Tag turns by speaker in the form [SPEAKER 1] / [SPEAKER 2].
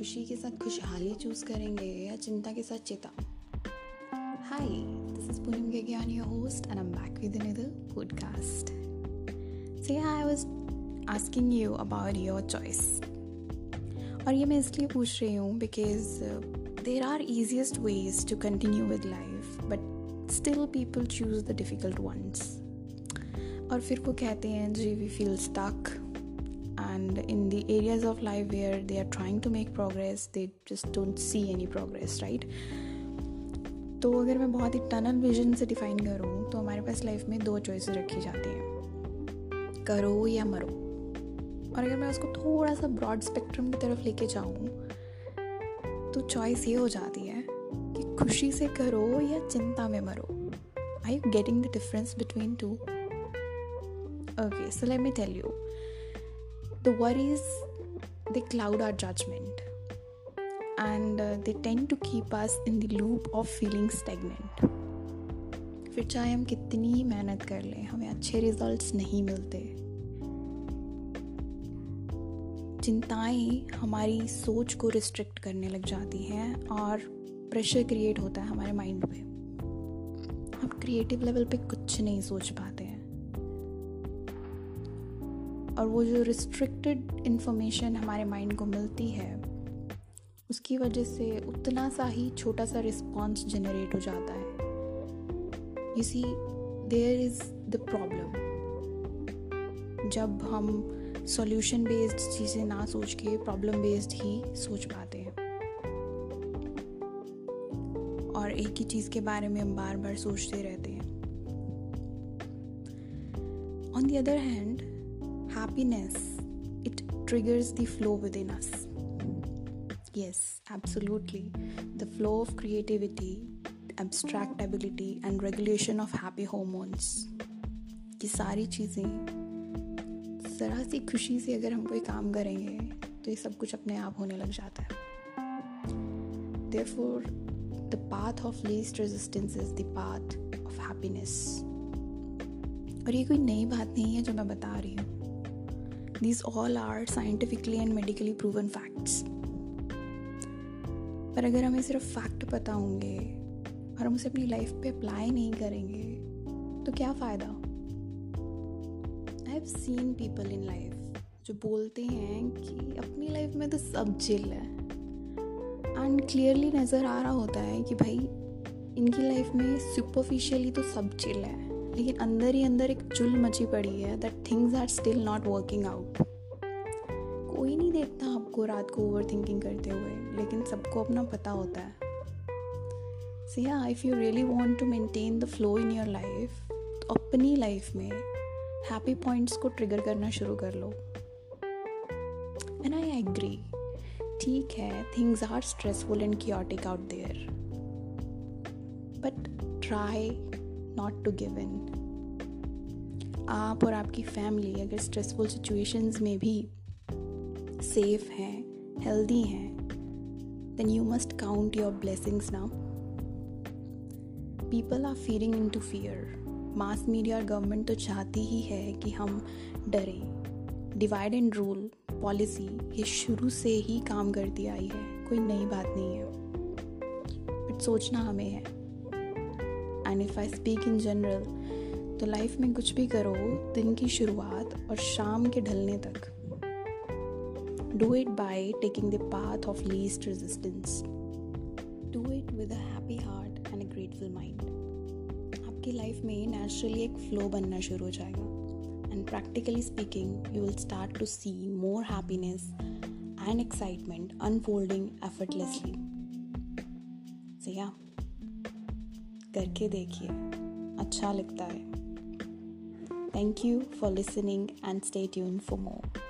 [SPEAKER 1] खुशी के साथ खुशहाली चूज़ करेंगे या चिंता के साथ चिता? Hi this is Poonam Gagyan your host and I am back with another podcast so yeah I was asking you about your choice और ये मैं इसलिए पूछ रही हूँ because there are easiest ways to continue with life but still people choose the difficult ones और फिर वो कहते हैं, जी we feel stuck and in the areas of life where they are trying to make progress, they just don't see any progress, right? तो अगर मैं बहुत ही टनल विजन से डिफाइन करूँ तो हमारे पास लाइफ में दो चॉइसेस रखी जाती हैं। करो या मरो। और अगर मैं उसको थोड़ा सा ब्रॉड स्पेक्ट्रम की तरफ़ लेके जाऊँ तो चॉइस ये हो जाती है कि खुशी से करो या चिंता में मरो। I you getting the difference between two okay so let me tell you the worries they cloud our judgment and uh, they tend to keep us in the loop of feeling stagnant. फिर चाहे हम कितनी ही मेहनत कर लें हमें अच्छे results नहीं मिलते। चिंताएँ हमारी सोच को रिस्ट्रिक्ट करने लग जाती हैं और प्रेशर क्रिएट होता है हमारे माइंड पे। हम क्रिएटिव लेवल पे कुछ नहीं सोच पाते हैं। और वो जो रिस्ट्रिक्टेड इन्फॉर्मेशन हमारे माइंड को मिलती है, उसकी वजह से उतना सा ही छोटा सा रिस्पॉन्स जनरेट हो जाता है। You see there is the problem जब हम सॉल्यूशन बेस्ड चीज़ें ना सोच के प्रॉब्लम बेस्ड ही सोच पाते हैं। और एक ही चीज़ के बारे में हम बार बार सोचते रहते हैं। On the other hand happiness, it triggers the flow within us. Yes, absolutely. The flow of creativity, abstract ability, and regulation of happy hormones. ये सारी चीज़ें ज़रा सी खुशी से अगर हम कोई काम करेंगे तो ये सब कुछ अपने आप होने लग जाता है Therefore, the path of least resistance is the path of happiness. और ये कोई नई बात नहीं है जो मैं बता रही हूँ These all are scientifically and medically proven facts. पर अगर हमें सिर्फ़ फैक्ट पता होंगे और हम उसे अपनी लाइफ पे अप्लाई नहीं करेंगे तो क्या फ़ायदा? I have seen people in life जो बोलते हैं कि अपनी लाइफ में तो सब चिल है। एंड क्लियरली नज़र आ रहा होता है कि भाई, इनकी लाइफ में सुपरफिशियली तो सब चिल है। लेकिन अंदर ही अंदर एक चुल मची पड़ी है that things are still not working out कोई नहीं देखता आपको रात को ओवर थिंकिंग करते हुए, लेकिन सबको अपना पता होता है। So yeah if you really want to maintain the flow in your life तो अपनी लाइफ में हैप्पी पॉइंट्स को ट्रिगर करना शुरू कर लो। एंड आई एग्री ठीक है things are stressful and chaotic out there but try not to give in आप और आपकी फैमिली अगर स्ट्रेसफुल सिचुएशंस में भी सेफ़ हैं हेल्दी हैं then you must count your blessings now people are feeling in to fear mass media और government तो चाहती ही है कि हम डरें. डिवाइड एंड रूल पॉलिसी ये शुरू से ही काम करती आई है. कोई नई बात नहीं है. बट सोचना हमें है. And if I speak in general तो लाइफ में कुछ भी करो, दिन की शुरुआत और शाम के ढलने तक। Do it by taking the path of least resistance do it with a happy heart and a grateful mind आपकी लाइफ में नेचुरली एक फ्लो बनना शुरू हो जाएगा। And practically speaking you will start to see more happiness and excitement unfolding effortlessly so yeah करके देखिए। अच्छा लगता है। Thank you for listening and stay tune for more